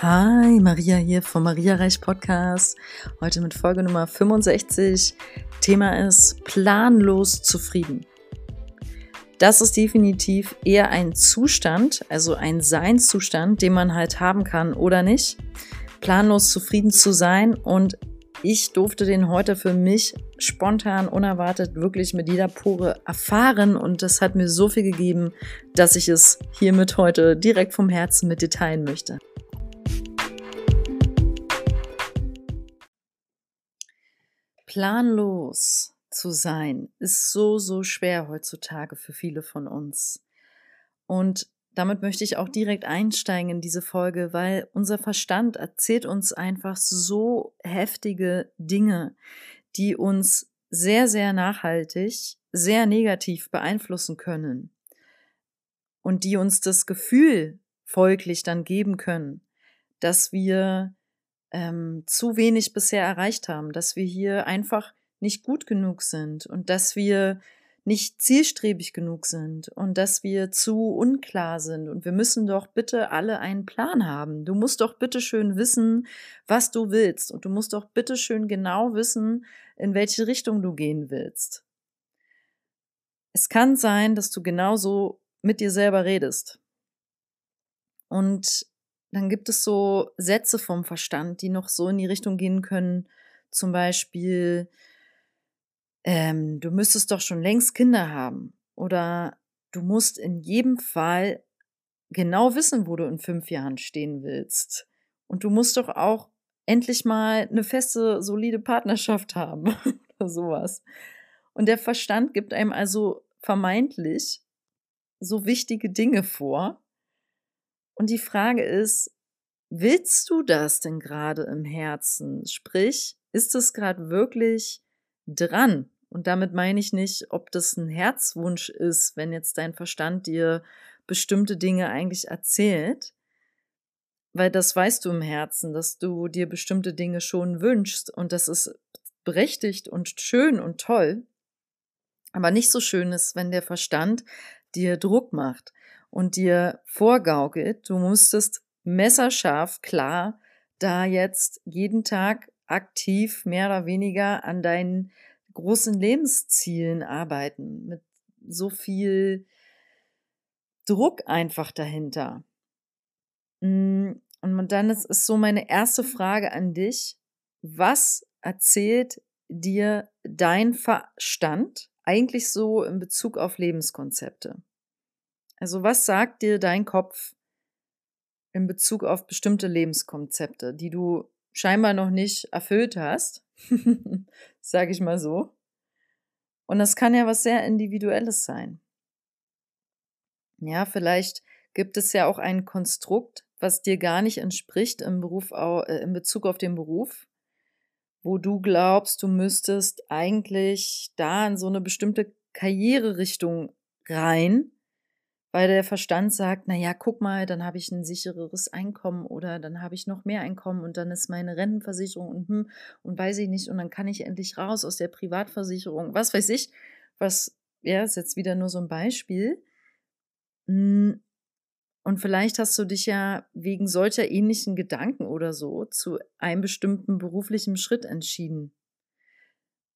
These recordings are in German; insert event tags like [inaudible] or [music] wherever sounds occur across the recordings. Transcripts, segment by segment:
Hi, Maria hier vom Maria Reich Podcast. Heute mit Folge Nummer 65. Thema ist planlos zufrieden. Das ist definitiv eher ein Zustand, also ein Seinszustand, den man halt haben kann oder nicht. Planlos zufrieden zu sein und ich durfte den heute für mich spontan, unerwartet, wirklich mit jeder Pore erfahren und das hat mir so viel gegeben, dass ich es hiermit heute direkt vom Herzen mit dir teilen möchte. Planlos zu sein ist so, so schwer heutzutage für viele von uns. Und damit möchte ich auch direkt einsteigen in diese Folge, weil unser Verstand erzählt uns einfach so heftige Dinge, die uns sehr, sehr nachhaltig, sehr negativ beeinflussen können und die uns das Gefühl folglich dann geben können, dass wir ähm, zu wenig bisher erreicht haben, dass wir hier einfach nicht gut genug sind und dass wir nicht zielstrebig genug sind und dass wir zu unklar sind und wir müssen doch bitte alle einen Plan haben. Du musst doch bitte schön wissen, was du willst und du musst doch bitte schön genau wissen, in welche Richtung du gehen willst. Es kann sein, dass du genauso mit dir selber redest. Und dann gibt es so Sätze vom Verstand, die noch so in die Richtung gehen können. Zum Beispiel, ähm, du müsstest doch schon längst Kinder haben. Oder du musst in jedem Fall genau wissen, wo du in fünf Jahren stehen willst. Und du musst doch auch endlich mal eine feste, solide Partnerschaft haben [laughs] oder sowas. Und der Verstand gibt einem also vermeintlich so wichtige Dinge vor, und die Frage ist, willst du das denn gerade im Herzen? Sprich, ist es gerade wirklich dran? Und damit meine ich nicht, ob das ein Herzwunsch ist, wenn jetzt dein Verstand dir bestimmte Dinge eigentlich erzählt, weil das weißt du im Herzen, dass du dir bestimmte Dinge schon wünschst und das ist berechtigt und schön und toll. Aber nicht so schön ist, wenn der Verstand dir Druck macht und dir vorgaukelt, du musstest messerscharf klar da jetzt jeden Tag aktiv mehr oder weniger an deinen großen Lebenszielen arbeiten, mit so viel Druck einfach dahinter. Mm, und dann ist, ist so meine erste Frage an dich. Was erzählt dir dein Verstand eigentlich so in Bezug auf Lebenskonzepte? Also was sagt dir dein Kopf in Bezug auf bestimmte Lebenskonzepte, die du scheinbar noch nicht erfüllt hast, [laughs] sage ich mal so. Und das kann ja was sehr Individuelles sein. Ja, vielleicht gibt es ja auch ein Konstrukt, was dir gar nicht entspricht im Beruf, äh, in Bezug auf den Beruf, wo du glaubst, du müsstest eigentlich da in so eine bestimmte Karriererichtung rein, weil der Verstand sagt, na ja, guck mal, dann habe ich ein sichereres Einkommen oder dann habe ich noch mehr Einkommen und dann ist meine Rentenversicherung und hm, und weiß ich nicht und dann kann ich endlich raus aus der Privatversicherung, was weiß ich, was ja, ist jetzt wieder nur so ein Beispiel. Hm, und vielleicht hast du dich ja wegen solcher ähnlichen Gedanken oder so zu einem bestimmten beruflichen Schritt entschieden.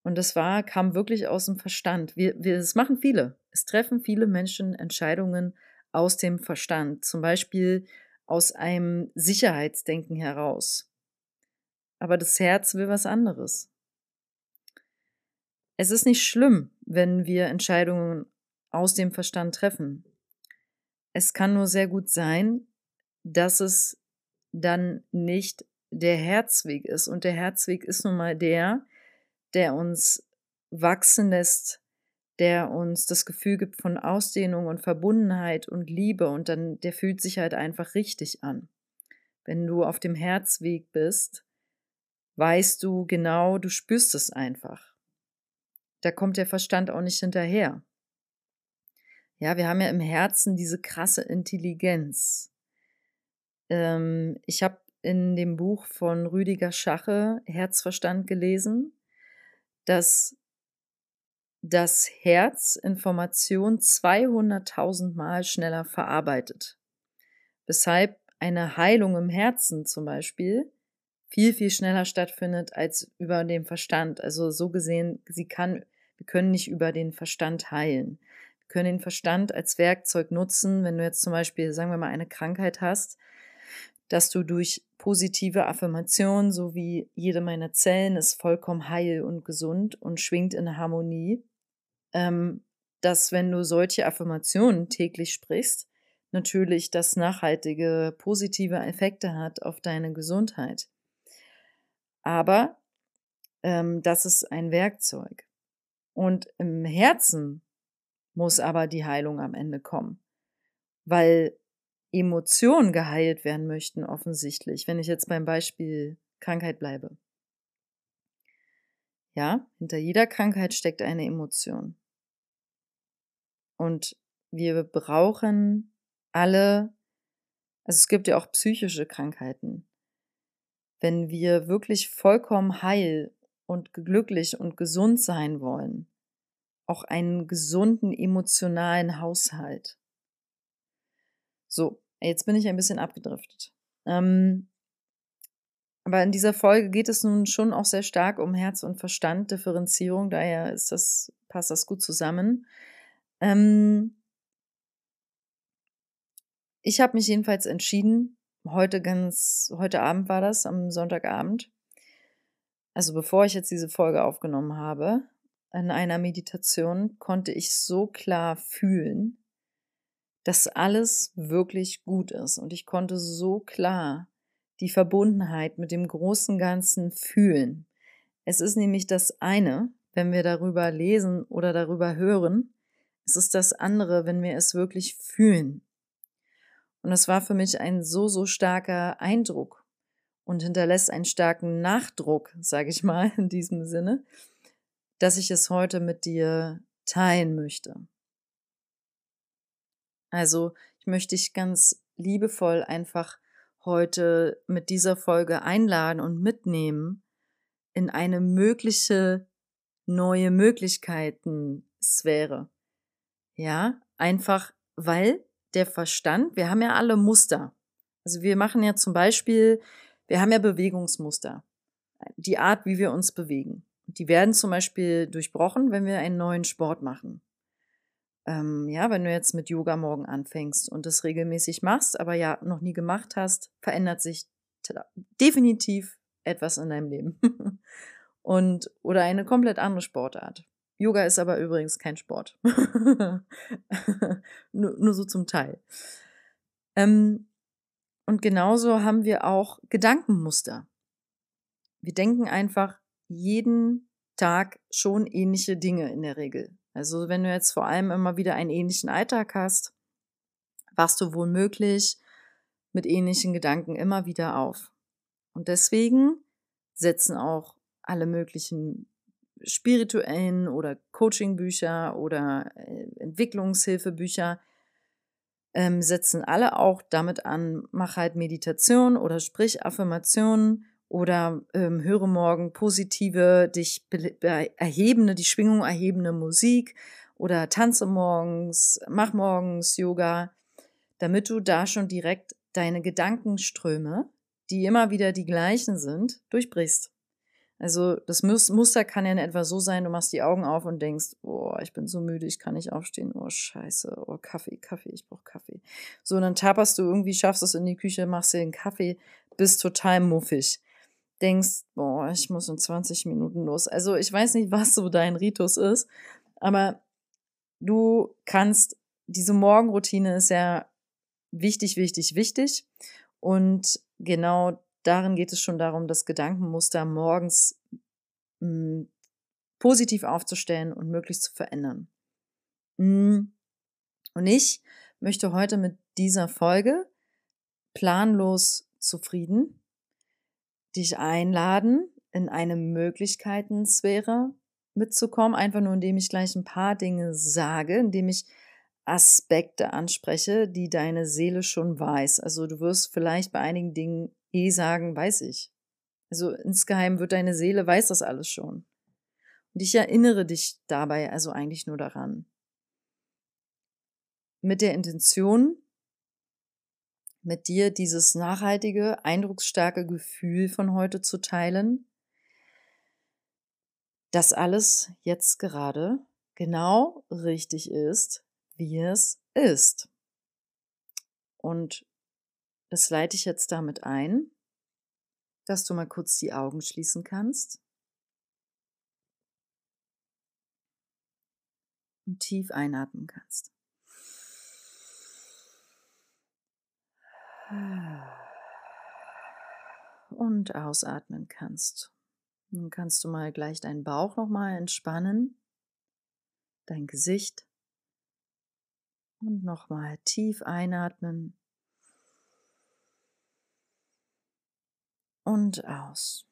Und das war, kam wirklich aus dem Verstand. Wir, wir, das machen viele. Es treffen viele Menschen Entscheidungen aus dem Verstand, zum Beispiel aus einem Sicherheitsdenken heraus. Aber das Herz will was anderes. Es ist nicht schlimm, wenn wir Entscheidungen aus dem Verstand treffen. Es kann nur sehr gut sein, dass es dann nicht der Herzweg ist. Und der Herzweg ist nun mal der, der uns wachsen lässt, der uns das Gefühl gibt von Ausdehnung und Verbundenheit und Liebe und dann, der fühlt sich halt einfach richtig an. Wenn du auf dem Herzweg bist, weißt du genau, du spürst es einfach. Da kommt der Verstand auch nicht hinterher. Ja, wir haben ja im Herzen diese krasse Intelligenz. Ähm, ich habe in dem Buch von Rüdiger Schache Herzverstand gelesen dass das Herz Information 200.000 Mal schneller verarbeitet. Weshalb eine Heilung im Herzen zum Beispiel viel, viel schneller stattfindet als über den Verstand. Also so gesehen, sie kann, wir können nicht über den Verstand heilen. Wir können den Verstand als Werkzeug nutzen, wenn du jetzt zum Beispiel, sagen wir mal, eine Krankheit hast, dass du durch positive Affirmation, so wie jede meiner Zellen ist vollkommen heil und gesund und schwingt in Harmonie, ähm, dass wenn du solche Affirmationen täglich sprichst, natürlich das nachhaltige positive Effekte hat auf deine Gesundheit. Aber ähm, das ist ein Werkzeug. Und im Herzen muss aber die Heilung am Ende kommen, weil Emotionen geheilt werden möchten, offensichtlich, wenn ich jetzt beim Beispiel Krankheit bleibe. Ja, hinter jeder Krankheit steckt eine Emotion. Und wir brauchen alle, also es gibt ja auch psychische Krankheiten. Wenn wir wirklich vollkommen heil und glücklich und gesund sein wollen, auch einen gesunden emotionalen Haushalt. So, Jetzt bin ich ein bisschen abgedriftet. Ähm, aber in dieser Folge geht es nun schon auch sehr stark um Herz und Verstand, Differenzierung, daher ist das, passt das gut zusammen. Ähm, ich habe mich jedenfalls entschieden, heute ganz, heute Abend war das, am Sonntagabend, also bevor ich jetzt diese Folge aufgenommen habe, in einer Meditation konnte ich so klar fühlen, dass alles wirklich gut ist. Und ich konnte so klar die Verbundenheit mit dem großen Ganzen fühlen. Es ist nämlich das eine, wenn wir darüber lesen oder darüber hören. Es ist das andere, wenn wir es wirklich fühlen. Und das war für mich ein so, so starker Eindruck und hinterlässt einen starken Nachdruck, sage ich mal in diesem Sinne, dass ich es heute mit dir teilen möchte. Also ich möchte dich ganz liebevoll einfach heute mit dieser Folge einladen und mitnehmen in eine mögliche neue Möglichkeiten-Sphäre. Ja, einfach weil der Verstand, wir haben ja alle Muster. Also wir machen ja zum Beispiel, wir haben ja Bewegungsmuster. Die Art, wie wir uns bewegen. Die werden zum Beispiel durchbrochen, wenn wir einen neuen Sport machen ähm, ja, wenn du jetzt mit Yoga morgen anfängst und das regelmäßig machst, aber ja noch nie gemacht hast, verändert sich definitiv etwas in deinem Leben. [laughs] und, oder eine komplett andere Sportart. Yoga ist aber übrigens kein Sport. [laughs] nur, nur, so zum Teil. Ähm, und genauso haben wir auch Gedankenmuster. Wir denken einfach jeden Tag schon ähnliche Dinge in der Regel. Also wenn du jetzt vor allem immer wieder einen ähnlichen Alltag hast, wachst du wohl möglich mit ähnlichen Gedanken immer wieder auf. Und deswegen setzen auch alle möglichen spirituellen oder Coachingbücher oder äh, Entwicklungshilfebücher ähm, setzen alle auch damit an, mach halt Meditation oder sprich Affirmationen oder ähm, höre morgen positive, dich erhebende, die Schwingung erhebende Musik oder tanze morgens, mach morgens Yoga, damit du da schon direkt deine Gedankenströme, die immer wieder die gleichen sind, durchbrichst. Also das Muster kann ja in etwa so sein, du machst die Augen auf und denkst, oh, ich bin so müde, ich kann nicht aufstehen, oh scheiße, oh Kaffee, Kaffee, ich brauche Kaffee. So, und dann taperst du irgendwie, schaffst es in die Küche, machst dir den Kaffee, bist total muffig denkst, boah, ich muss in 20 Minuten los. Also ich weiß nicht, was so dein Ritus ist, aber du kannst, diese Morgenroutine ist ja wichtig, wichtig, wichtig. Und genau darin geht es schon darum, das Gedankenmuster morgens mh, hm, positiv aufzustellen und möglichst zu verändern. Hm. Und ich möchte heute mit dieser Folge planlos zufrieden dich einladen, in eine Möglichkeiten-Sphäre mitzukommen, einfach nur indem ich gleich ein paar Dinge sage, indem ich Aspekte anspreche, die deine Seele schon weiß. Also du wirst vielleicht bei einigen Dingen eh sagen, weiß ich. Also insgeheim wird deine Seele weiß das alles schon. Und ich erinnere dich dabei also eigentlich nur daran. Mit der Intention, mit dir dieses nachhaltige, eindrucksstarke Gefühl von heute zu teilen, dass alles jetzt gerade genau richtig ist, wie es ist. Und das leite ich jetzt damit ein, dass du mal kurz die Augen schließen kannst und tief einatmen kannst. Und ausatmen kannst. Nun kannst du mal gleich deinen Bauch nochmal entspannen, dein Gesicht und nochmal tief einatmen und aus.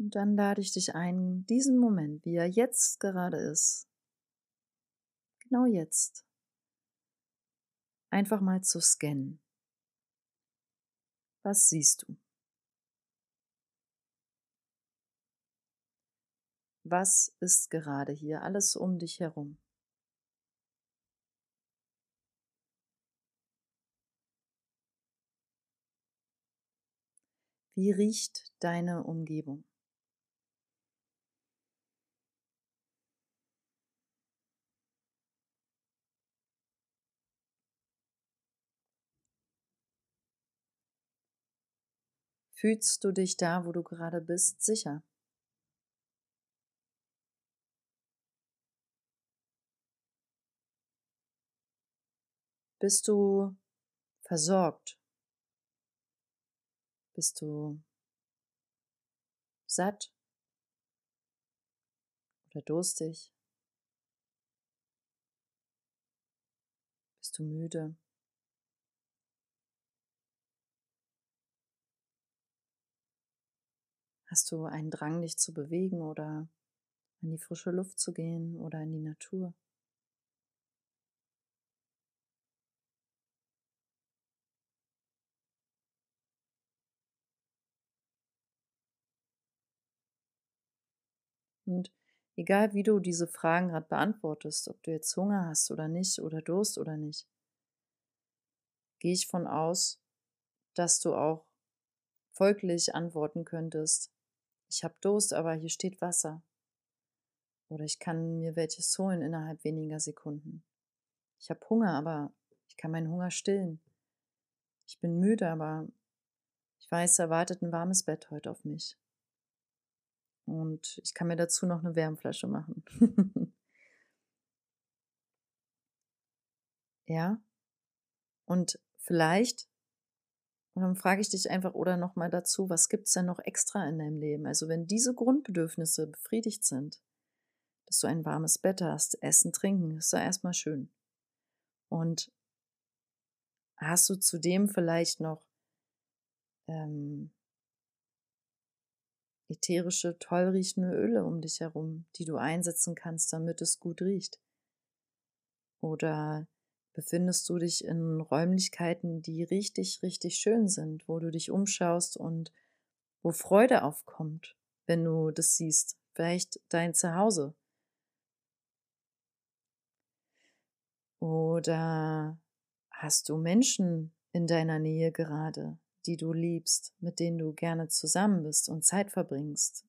Und dann lade ich dich ein, diesen Moment, wie er jetzt gerade ist, genau jetzt, einfach mal zu scannen. Was siehst du? Was ist gerade hier alles um dich herum? Wie riecht deine Umgebung? Fühlst du dich da, wo du gerade bist, sicher? Bist du versorgt? Bist du satt oder durstig? Bist du müde? Hast du einen Drang, dich zu bewegen oder in die frische Luft zu gehen oder in die Natur? Und egal wie du diese Fragen gerade beantwortest, ob du jetzt Hunger hast oder nicht oder Durst oder nicht, gehe ich von aus, dass du auch folglich antworten könntest, ich habe Durst, aber hier steht Wasser. Oder ich kann mir welches holen innerhalb weniger Sekunden. Ich habe Hunger, aber ich kann meinen Hunger stillen. Ich bin müde, aber ich weiß, er wartet ein warmes Bett heute auf mich. Und ich kann mir dazu noch eine Wärmflasche machen. [laughs] ja? Und vielleicht und dann frage ich dich einfach oder nochmal dazu, was gibt es denn noch extra in deinem Leben? Also wenn diese Grundbedürfnisse befriedigt sind, dass du ein warmes Bett hast, Essen, Trinken, ist ja erstmal schön. Und hast du zudem vielleicht noch ähm, ätherische, toll riechende Öle um dich herum, die du einsetzen kannst, damit es gut riecht? Oder befindest du dich in Räumlichkeiten, die richtig, richtig schön sind, wo du dich umschaust und wo Freude aufkommt, wenn du das siehst. Vielleicht dein Zuhause. Oder hast du Menschen in deiner Nähe gerade, die du liebst, mit denen du gerne zusammen bist und Zeit verbringst?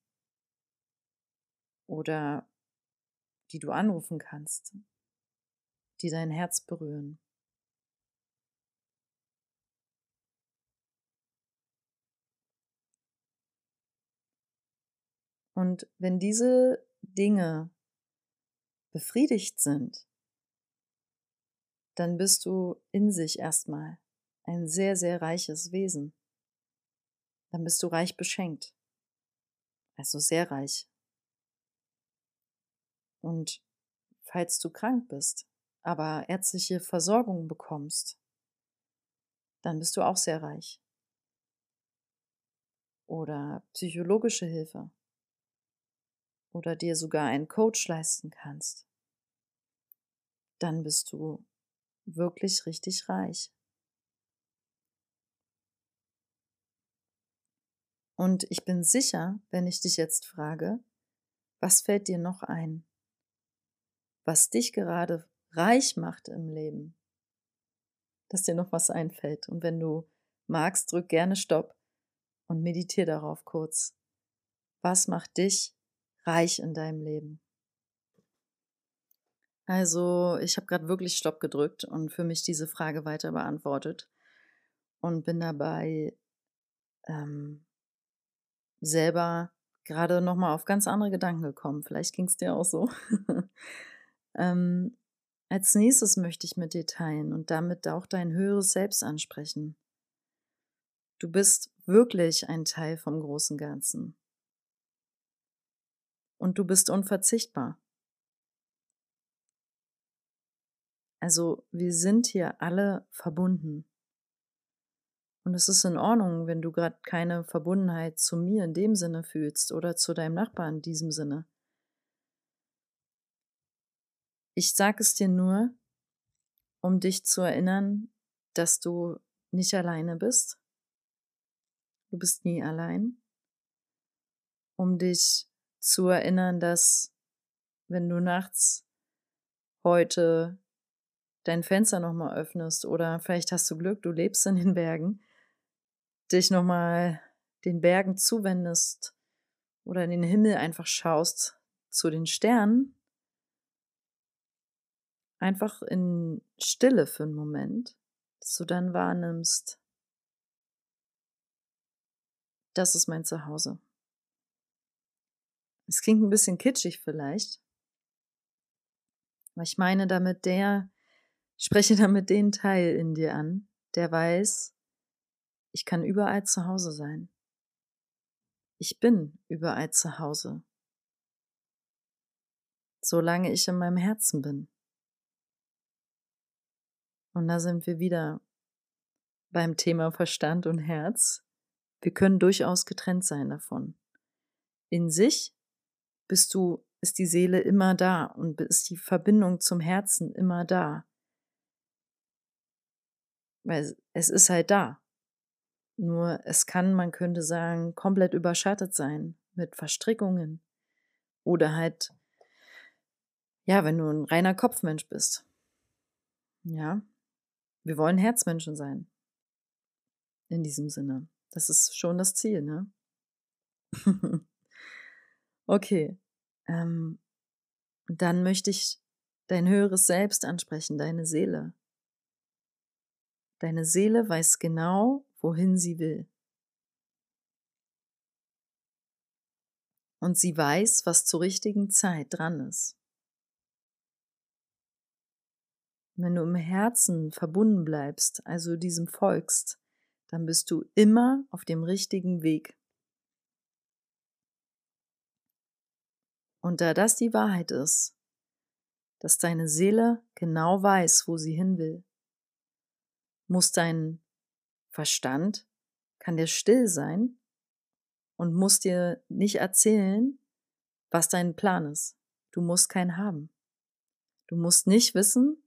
Oder die du anrufen kannst, die dein Herz berühren. Und wenn diese Dinge befriedigt sind, dann bist du in sich erstmal ein sehr, sehr reiches Wesen. Dann bist du reich beschenkt. Also sehr reich. Und falls du krank bist, aber ärztliche Versorgung bekommst, dann bist du auch sehr reich. Oder psychologische Hilfe. Oder dir sogar einen Coach leisten kannst. Dann bist du wirklich richtig reich. Und ich bin sicher, wenn ich dich jetzt frage, Was fällt dir noch ein, was dich gerade reich macht im Leben? Dass dir noch was einfällt. Und wenn du magst, drück gerne Stopp und meditiere darauf kurz. Was macht dich reich in deinem Leben? Also, ich habe gerade wirklich Stopp gedrückt und für mich diese Frage weiter beantwortet und bin dabei ähm, selber gerade nochmal auf ganz andere Gedanken gekommen. Vielleicht ging es dir auch so. [laughs] ähm, als nächstes möchte ich mit dir teilen und damit auch dein höheres Selbst ansprechen. Du bist wirklich ein Teil vom großen Ganzen. Und du bist unverzichtbar. Also wir sind hier alle verbunden. Und es ist in Ordnung, wenn du gerade keine Verbundenheit zu mir in dem Sinne fühlst oder zu deinem Nachbarn in diesem Sinne. Ich sage es dir nur, um dich zu erinnern, dass du nicht alleine bist. Du bist nie allein. Um dich zu erinnern, dass wenn du nachts heute dein Fenster nochmal öffnest oder vielleicht hast du Glück, du lebst in den Bergen, dich nochmal den Bergen zuwendest oder in den Himmel einfach schaust zu den Sternen, einfach in Stille für einen Moment, dass du dann wahrnimmst, das ist mein Zuhause. Es klingt ein bisschen kitschig vielleicht, aber ich meine damit der, ich spreche [laughs] damit den Teil in dir an, der weiß, ich kann überall zu Hause sein. Ich bin überall zu Hause. Solange ich in meinem Herzen bin. Und da sind wir wieder beim Thema Verstand und Herz. Wir können durchaus getrennt sein davon. In sich bist du, ist die Seele immer da und ist die Verbindung zum Herzen immer da. Weil es ist halt da. Nur es kann, man könnte sagen, komplett überschattet sein mit Verstrickungen. Oder halt, ja, wenn du ein reiner Kopfmensch bist. Ja, wir wollen Herzmenschen sein. In diesem Sinne. Das ist schon das Ziel, ne? [laughs] okay. Ähm, dann möchte ich dein höheres Selbst ansprechen, deine Seele. Deine Seele weiß genau, wohin sie will. Und sie weiß, was zur richtigen Zeit dran ist. Wenn du im Herzen verbunden bleibst, also diesem folgst, dann bist du immer auf dem richtigen Weg. Und da das die Wahrheit ist, dass deine Seele genau weiß, wo sie hin will, muss dein Verstand, kann der still sein und muss dir nicht erzählen, was dein Plan ist. Du musst keinen haben. Du musst nicht wissen,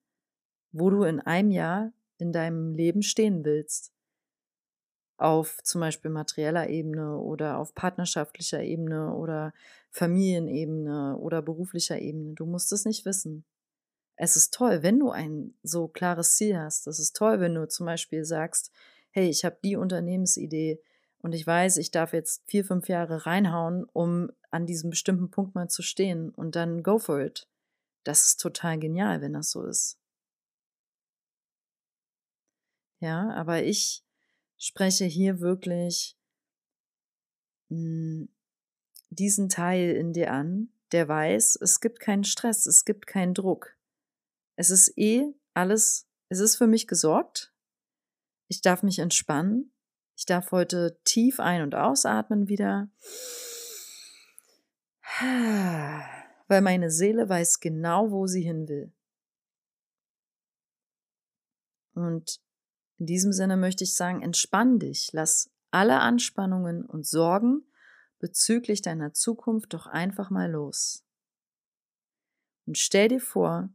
wo du in einem Jahr in deinem Leben stehen willst. Auf zum Beispiel materieller Ebene oder auf partnerschaftlicher Ebene oder Familienebene oder beruflicher Ebene. Du musst es nicht wissen. Es ist toll, wenn du ein so klares Ziel hast. Es ist toll, wenn du zum Beispiel sagst, hey, ich habe die Unternehmensidee und ich weiß, ich darf jetzt vier, fünf Jahre reinhauen, um an diesem bestimmten Punkt mal zu stehen und dann go for it. Das ist total genial, wenn das so ist. Ja, aber ich spreche hier wirklich hm, diesen Teil in dir an, der weiß, es gibt keinen Stress, es gibt keinen Druck. Es ist eh alles, es ist für mich gesorgt, ich darf mich entspannen. Ich darf heute tief ein- und ausatmen wieder. [sighs] Weil meine Seele weiß genau, wo sie hin will. Und in diesem Sinne möchte ich sagen, entspann dich, lass alle Anspannungen und Sorgen bezüglich deiner Zukunft doch einfach mal los. Und stell dir vor,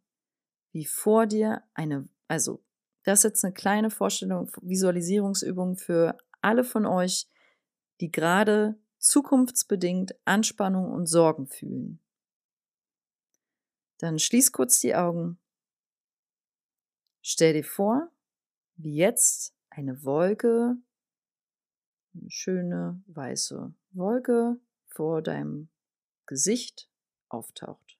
wie vor dir eine, also das ist jetzt eine kleine Vorstellung, Visualisierungsübung für alle von euch, die gerade zukunftsbedingt Anspannung und Sorgen fühlen. Dann schließ kurz die Augen. Stell dir vor, wie jetzt eine Wolke, eine schöne weiße Wolke vor deinem Gesicht auftaucht.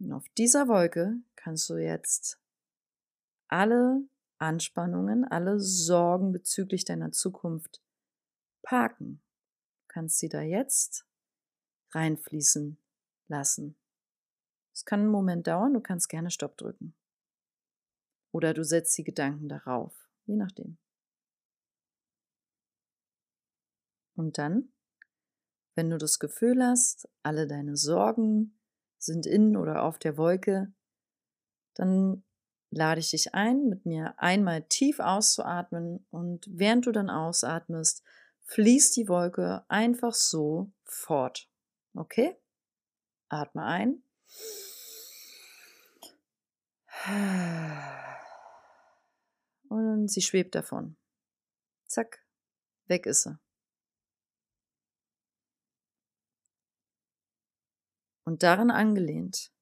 Und auf dieser Wolke kannst du jetzt alle Anspannungen, alle Sorgen bezüglich deiner Zukunft parken. Du kannst sie da jetzt reinfließen lassen. Es kann einen Moment dauern, du kannst gerne Stopp drücken. Oder du setzt die Gedanken darauf, je nachdem. Und dann, wenn du das Gefühl hast, alle deine Sorgen sind in oder auf der Wolke, dann lade ich dich ein, mit mir einmal tief auszuatmen und während du dann ausatmest, fließt die Wolke einfach so fort. Okay? Atme ein. Und sie schwebt davon. Zack, weg ist sie. Und daran angelehnt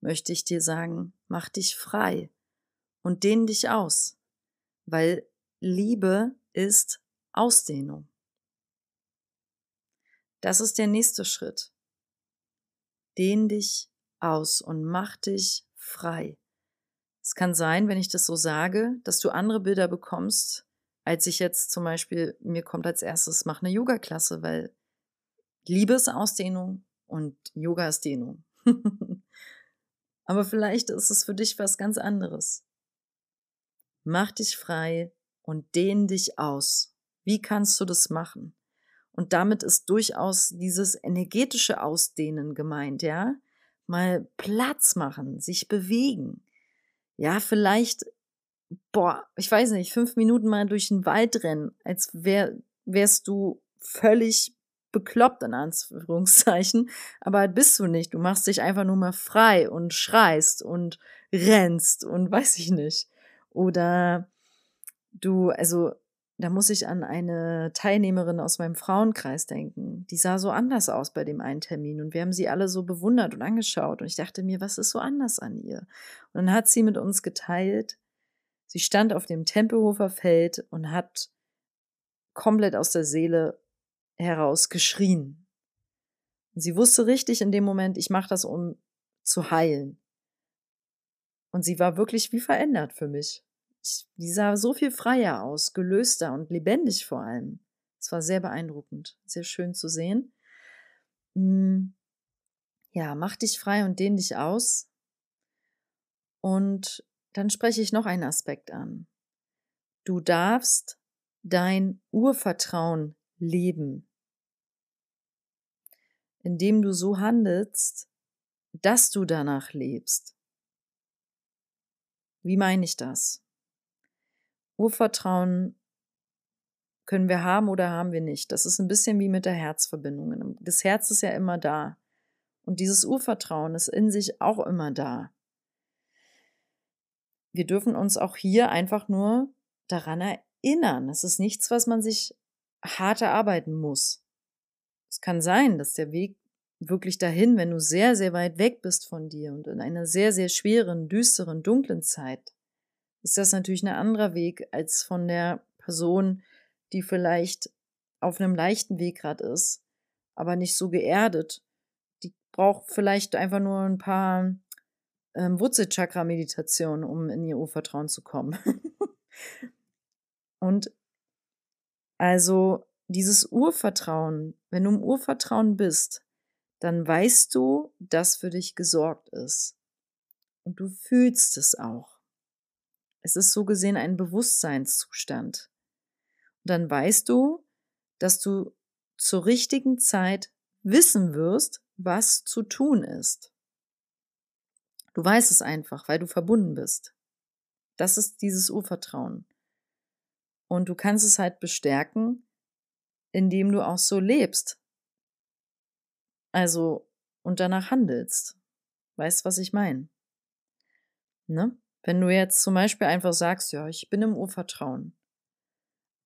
möchte ich dir sagen, mach dich frei und dehn dich aus, weil Liebe ist Ausdehnung. Das ist der nächste Schritt. Dehn dich aus und mach dich frei. Es kann sein, wenn ich das so sage, dass du andere Bilder bekommst, als ich jetzt zum Beispiel, mir kommt als erstes, mach eine Yoga-Klasse, weil Liebe ist Ausdehnung und Yoga ist Dehnung. [laughs] Aber vielleicht ist es für dich was ganz anderes. Mach dich frei und dehn dich aus. Wie kannst du das machen? Und damit ist durchaus dieses energetische Ausdehnen gemeint, ja? Mal Platz machen, sich bewegen. Ja, vielleicht, boah, ich weiß nicht, fünf Minuten mal durch den Wald rennen, als wär, wärst du völlig bekloppt in Anführungszeichen, [laughs] aber bist du nicht. Du machst dich einfach nur mal frei und schreist und rennst und weiß ich nicht. Oder du, also da muss ich an eine Teilnehmerin aus meinem Frauenkreis denken. Die sah so anders aus bei dem einen Termin und wir haben sie alle so bewundert und angeschaut und ich dachte mir, was ist so anders an ihr? Und dann hat sie mit uns geteilt, sie stand auf dem Tempelhofer Feld und hat komplett aus der Seele heraus geschrien. Und sie wusste richtig in dem Moment, ich mache das, um zu heilen. Und sie war wirklich wie verändert für mich. Die sah so viel freier aus, gelöster und lebendig vor allem. Es war sehr beeindruckend, sehr schön zu sehen. Hm. Ja, mach dich frei und dehn dich aus. Und dann spreche ich noch einen Aspekt an. Du darfst dein Urvertrauen leben indem du so handelst, dass du danach lebst. Wie meine ich das? Urvertrauen können wir haben oder haben wir nicht. Das ist ein bisschen wie mit der Herzverbindung. Das Herz ist ja immer da. Und dieses Urvertrauen ist in sich auch immer da. Wir dürfen uns auch hier einfach nur daran erinnern. Es ist nichts, was man sich hart erarbeiten muss. Es kann sein, dass der Weg wirklich dahin, wenn du sehr, sehr weit weg bist von dir und in einer sehr, sehr schweren, düsteren, dunklen Zeit, ist das natürlich ein anderer Weg als von der Person, die vielleicht auf einem leichten Weg gerade ist, aber nicht so geerdet. Die braucht vielleicht einfach nur ein paar ähm, Wurzelchakra-Meditationen, um in ihr Urvertrauen zu kommen. [laughs] und also dieses Urvertrauen, wenn du im Urvertrauen bist, dann weißt du, dass für dich gesorgt ist. Und du fühlst es auch. Es ist so gesehen ein Bewusstseinszustand. Und dann weißt du, dass du zur richtigen Zeit wissen wirst, was zu tun ist. Du weißt es einfach, weil du verbunden bist. Das ist dieses Urvertrauen. Und du kannst es halt bestärken, indem du auch so lebst. Also, und danach handelst. Weißt, was ich meine? Ne? Wenn du jetzt zum Beispiel einfach sagst, ja, ich bin im Urvertrauen,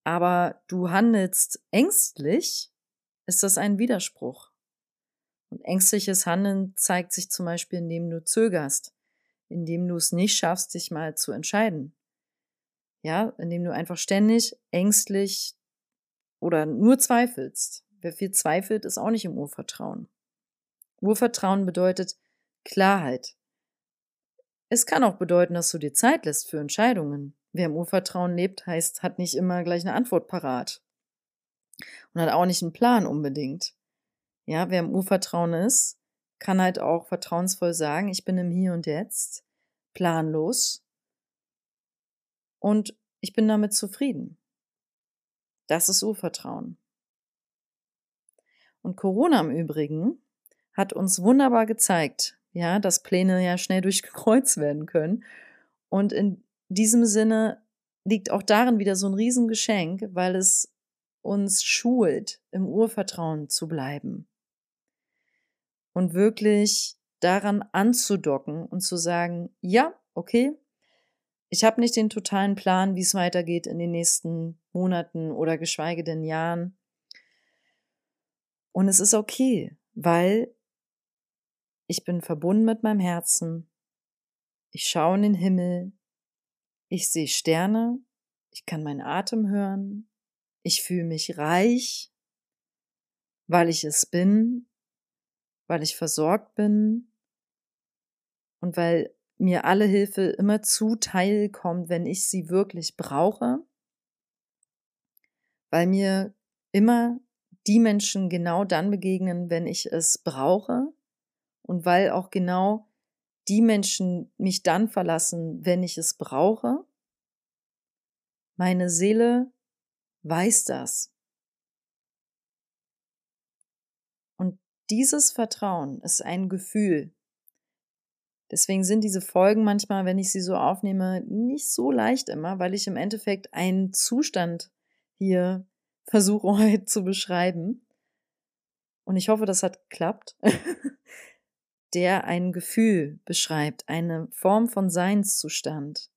aber du handelst ängstlich, ist das ein Widerspruch. Und ängstliches Handeln zeigt sich zum Beispiel, indem du zögerst, indem du es nicht schaffst, dich mal zu entscheiden. Ja, indem du einfach ständig ängstlich oder nur zweifelst. Wer viel zweifelt, ist auch nicht im Urvertrauen. Urvertrauen bedeutet Klarheit. Es kann auch bedeuten, dass du dir Zeit lässt für Entscheidungen. Wer im Urvertrauen lebt, heißt, hat nicht immer gleich eine Antwort parat. Und hat auch nicht einen Plan unbedingt. Ja, wer im Urvertrauen ist, kann halt auch vertrauensvoll sagen, ich bin im Hier und Jetzt, planlos und ich bin damit zufrieden. Das ist Urvertrauen. Und Corona im Übrigen hat uns wunderbar gezeigt, ja, dass Pläne ja schnell durchgekreuzt werden können. Und in diesem Sinne liegt auch darin wieder so ein Riesengeschenk, weil es uns schult, im Urvertrauen zu bleiben. Und wirklich daran anzudocken und zu sagen, ja, okay, ich habe nicht den totalen Plan, wie es weitergeht in den nächsten Monaten oder geschweige denn Jahren. Und es ist okay, weil ich bin verbunden mit meinem Herzen. Ich schaue in den Himmel. Ich sehe Sterne. Ich kann meinen Atem hören. Ich fühle mich reich, weil ich es bin, weil ich versorgt bin und weil mir alle Hilfe immer zuteil kommt, wenn ich sie wirklich brauche, weil mir immer die Menschen genau dann begegnen, wenn ich es brauche und weil auch genau die Menschen mich dann verlassen, wenn ich es brauche. Meine Seele weiß das. Und dieses Vertrauen ist ein Gefühl. Deswegen sind diese Folgen manchmal, wenn ich sie so aufnehme, nicht so leicht immer, weil ich im Endeffekt einen Zustand hier versuche [laughs] heute zu beschreiben. Und ich hoffe, das hat geklappt. [laughs] der ein Gefühl beschreibt, eine Form von Seinszustand.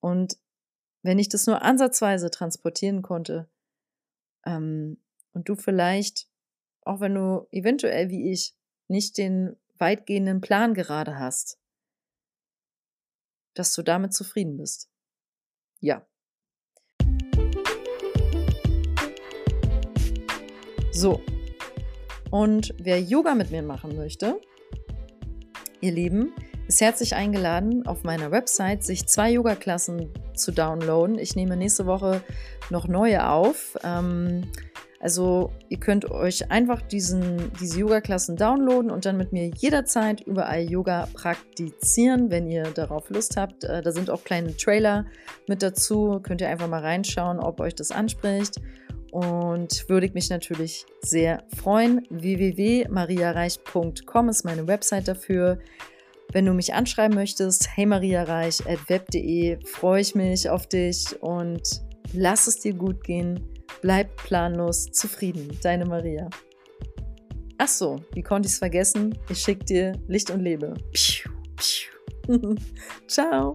Und wenn ich das nur ansatzweise transportieren konnte, ähm, und du vielleicht, auch wenn du eventuell wie ich nicht den weitgehenden Plan gerade hast, dass du damit zufrieden bist. Ja. So, und wer Yoga mit mir machen möchte, ihr Lieben, ist herzlich eingeladen, auf meiner Website sich zwei Yoga-Klassen zu downloaden. Ich nehme nächste Woche noch neue auf. Ähm, also ihr könnt euch einfach diesen, diese Yoga-Klassen downloaden und dann mit mir jederzeit überall Yoga praktizieren, wenn ihr darauf Lust habt. Äh, da sind auch kleine Trailer mit dazu. Könnt ihr einfach mal reinschauen, ob euch das anspricht und würde ich mich natürlich sehr freuen. www.mariareich.com ist meine Website dafür. Wenn du mich anschreiben möchtest, hey mariareich.web.de, freue ich mich auf dich und lass es dir gut gehen. Bleib planlos zufrieden. Deine Maria. Ach so, wie konnte ich es vergessen? Ich schicke dir Licht und Lebe. [laughs] Ciao.